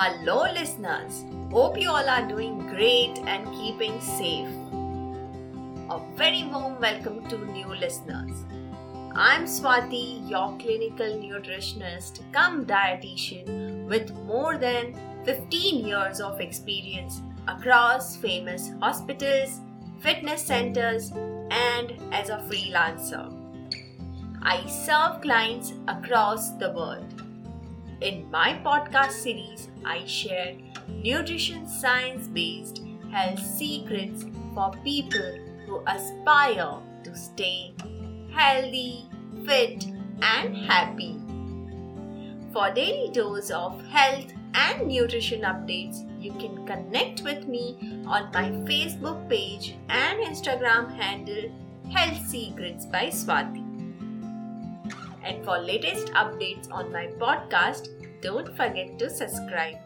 Hello, listeners. Hope you all are doing great and keeping safe. A very warm welcome to new listeners. I'm Swati, your clinical nutritionist come dietitian with more than 15 years of experience across famous hospitals, fitness centers, and as a freelancer. I serve clients across the world. In my podcast series, I share nutrition science based health secrets for people who aspire to stay healthy, fit, and happy. For daily dose of health and nutrition updates, you can connect with me on my Facebook page and Instagram handle Health Secrets by Swati. And for latest updates on my podcast, don't forget to subscribe.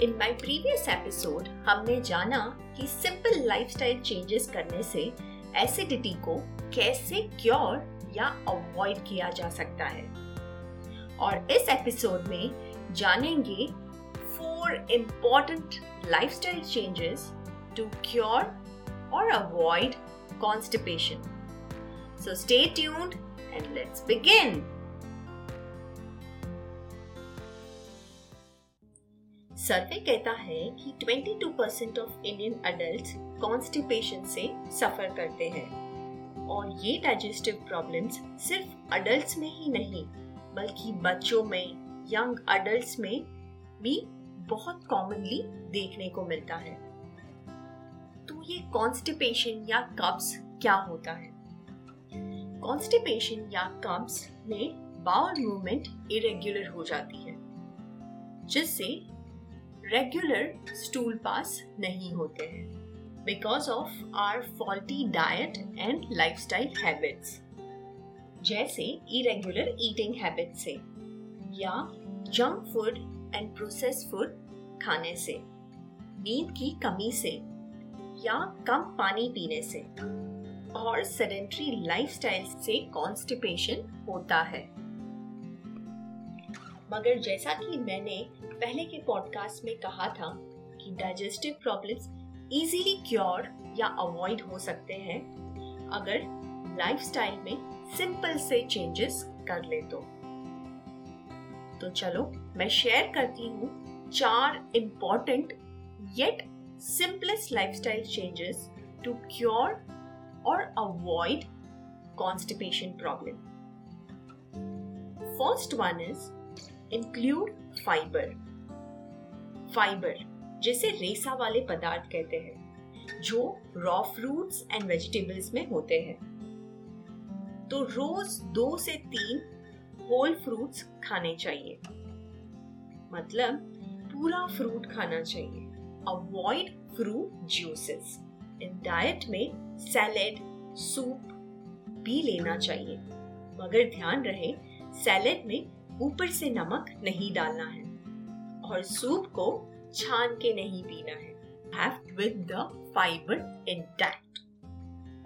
In my previous episode, हमने जाना कि simple lifestyle changes करने से acidity को कैसे cure या avoid किया जा सकता है और इस एपिसोड में जानेंगे four important lifestyle changes to cure और avoid constipation so stay tuned and let's begin survey कहता है कि 22% ऑफ़ इंडियन अडल्ट कॉन्स्टिपेशन से सफ़र करते हैं। और ये डाइजेस्टिव प्रॉब्लम्स सिर्फ़ अडल्ट्स में ही नहीं, बल्कि बच्चों में यंग अडल्ट्स में भी बहुत कॉमनली देखने को मिलता है। तो ये कॉन्स्टिपेशन या कब्स क्या होता है? कॉन्स्टिपेशन या कब्स में बाउल मूवमेंट इरेग्युलर हो जाती है, जिससे रेगुलर स्टूल पास नहीं होते हैं because of our faulty diet and lifestyle habits जैसे इरेगुलर ईटिंग हैबिट से या junk food and process food खाने से, नींद की कमी से या कम पानी पीने से। और सेडेंट्री लाइफस्टाइल से कॉन्स्टिपेशन होता है। मगर जैसा कि मैंने पहले के पॉडकास्ट में कहा था कि डाइजेस्टिव प्रॉब्लम्स इजीली क्योर या अवॉइड हो सकते हैं, अगर लाइफस्टाइल में सिंपल से चेंजेस कर ले तो। तो चलो, मैं शेयर करती हूँ चार important yet simplest lifestyle changes to cure और avoid constipation problem first one is include fiber fiber जिसे रेसा वाले पदार्थ कहते हैं, जो रॉ फ्रूट्स एंड वेजिटेबल्स में होते हैं। तो रोज दो से तीन होल फ्रूट्स खाने चाहिए। मतलब पूरा फ्रूट खाना चाहिए। अवॉइड फ्रूट जूसेस डाइट में सैलेड, सूप भी लेना चाहिए। मगर ध्यान रहे, सैलेड में ऊपर से नमक नहीं डालना है और सूप को छान के नहीं पीना है। विद द फाइबर इंटैक्ट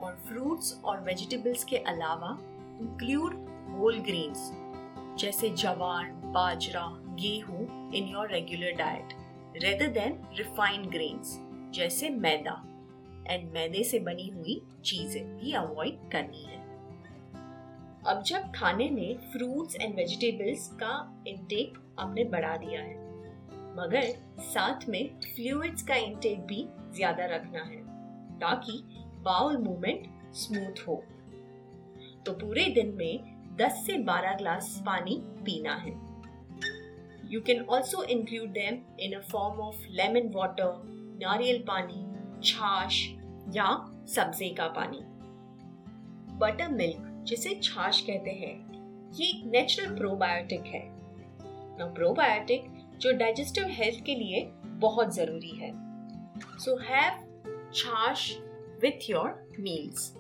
और फ्रूट्स और वेजिटेबल्स के अलावा इंक्लूड होल ग्रेन्स जैसे जवार, बाजरा, गेहूँ in your regular diet rather than refined grains जैसे मैदा। एंड मैदे से बनी हुई चीज़ें भी अवॉइड करनी है। अब जब खाने में फ्रूट्स एंड वेजिटेबल्स का इनटेक हमने बढ़ा दिया है, मगर साथ में फ्लूइड्स का इनटेक भी ज़्यादा रखना है, ताकि बाउल मूवमेंट स्मूथ हो। तो पूरे दिन में 10 से 12 ग्लास पानी पीना है। You can also include them in a form of lemon water नारियल पानी, छाछ या सब्ज़ी का पानी। बटर मिल्क जिसे छाछ कहते हैं, ये एक नेचुरल प्रोबायोटिक है। प्रोबायोटिक जो डाइजेस्टिव हेल्थ के लिए बहुत ज़रूरी है। So have chaach with your meals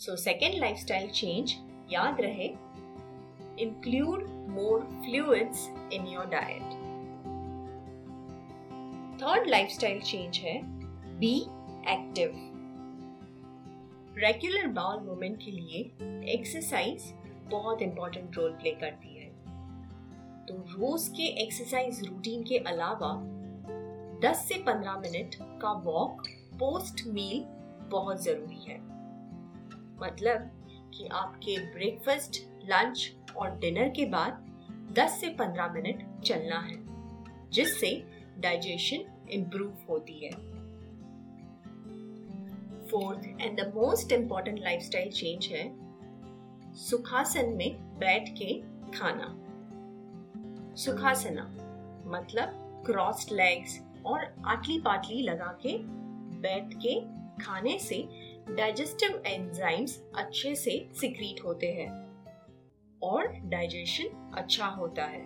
so second life style change याद रहे include more fluids in your diet third life style change है be active. Regular bowel movement के लिए एक्सरसाइज बहुत इंपॉर्टेंट रोल प्ले करती है। तो रोज के एक्सरसाइज रूटीन के अलावा 10 से 15 मिनट का वॉक पोस्ट मील बहुत ज़रूरी है। मतलब कि आपके ब्रेकफास्ट लंच और डिनर के बाद 10 से 15 मिनट चलना है, जिससे डाइजेशन इंप्रूव होती है। Fourth and the most important lifestyle change है सुखासन में बैठ के खाना। सुखासना मतलब क्रॉस्ड लेग्स और आटली पाटली लगा के बैठ के खाने से डाइजेस्टिव एंजाइम्स अच्छे से सिक्रीट होते हैं और डाइजेशन अच्छा होता है।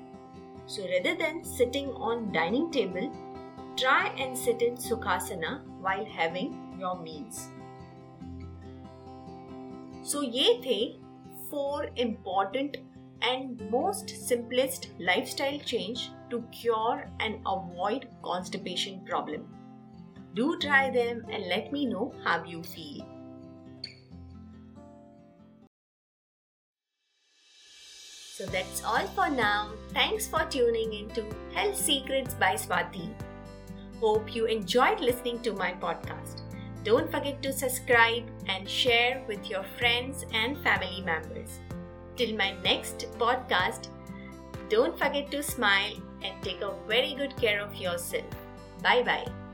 So rather than sitting on dining table try and sit in sukhasana while having your meals सो ये थे four important and most simplest lifestyle change to cure and avoid constipation problem. Do try them and let me know how you feel. So that's all for now. Thanks for tuning in to Health Secrets by Swati. Hope you enjoyed listening to my podcast. Don't forget to subscribe and share with your friends and family members. Till my next podcast, don't forget to smile and take a very good care of yourself. Bye bye.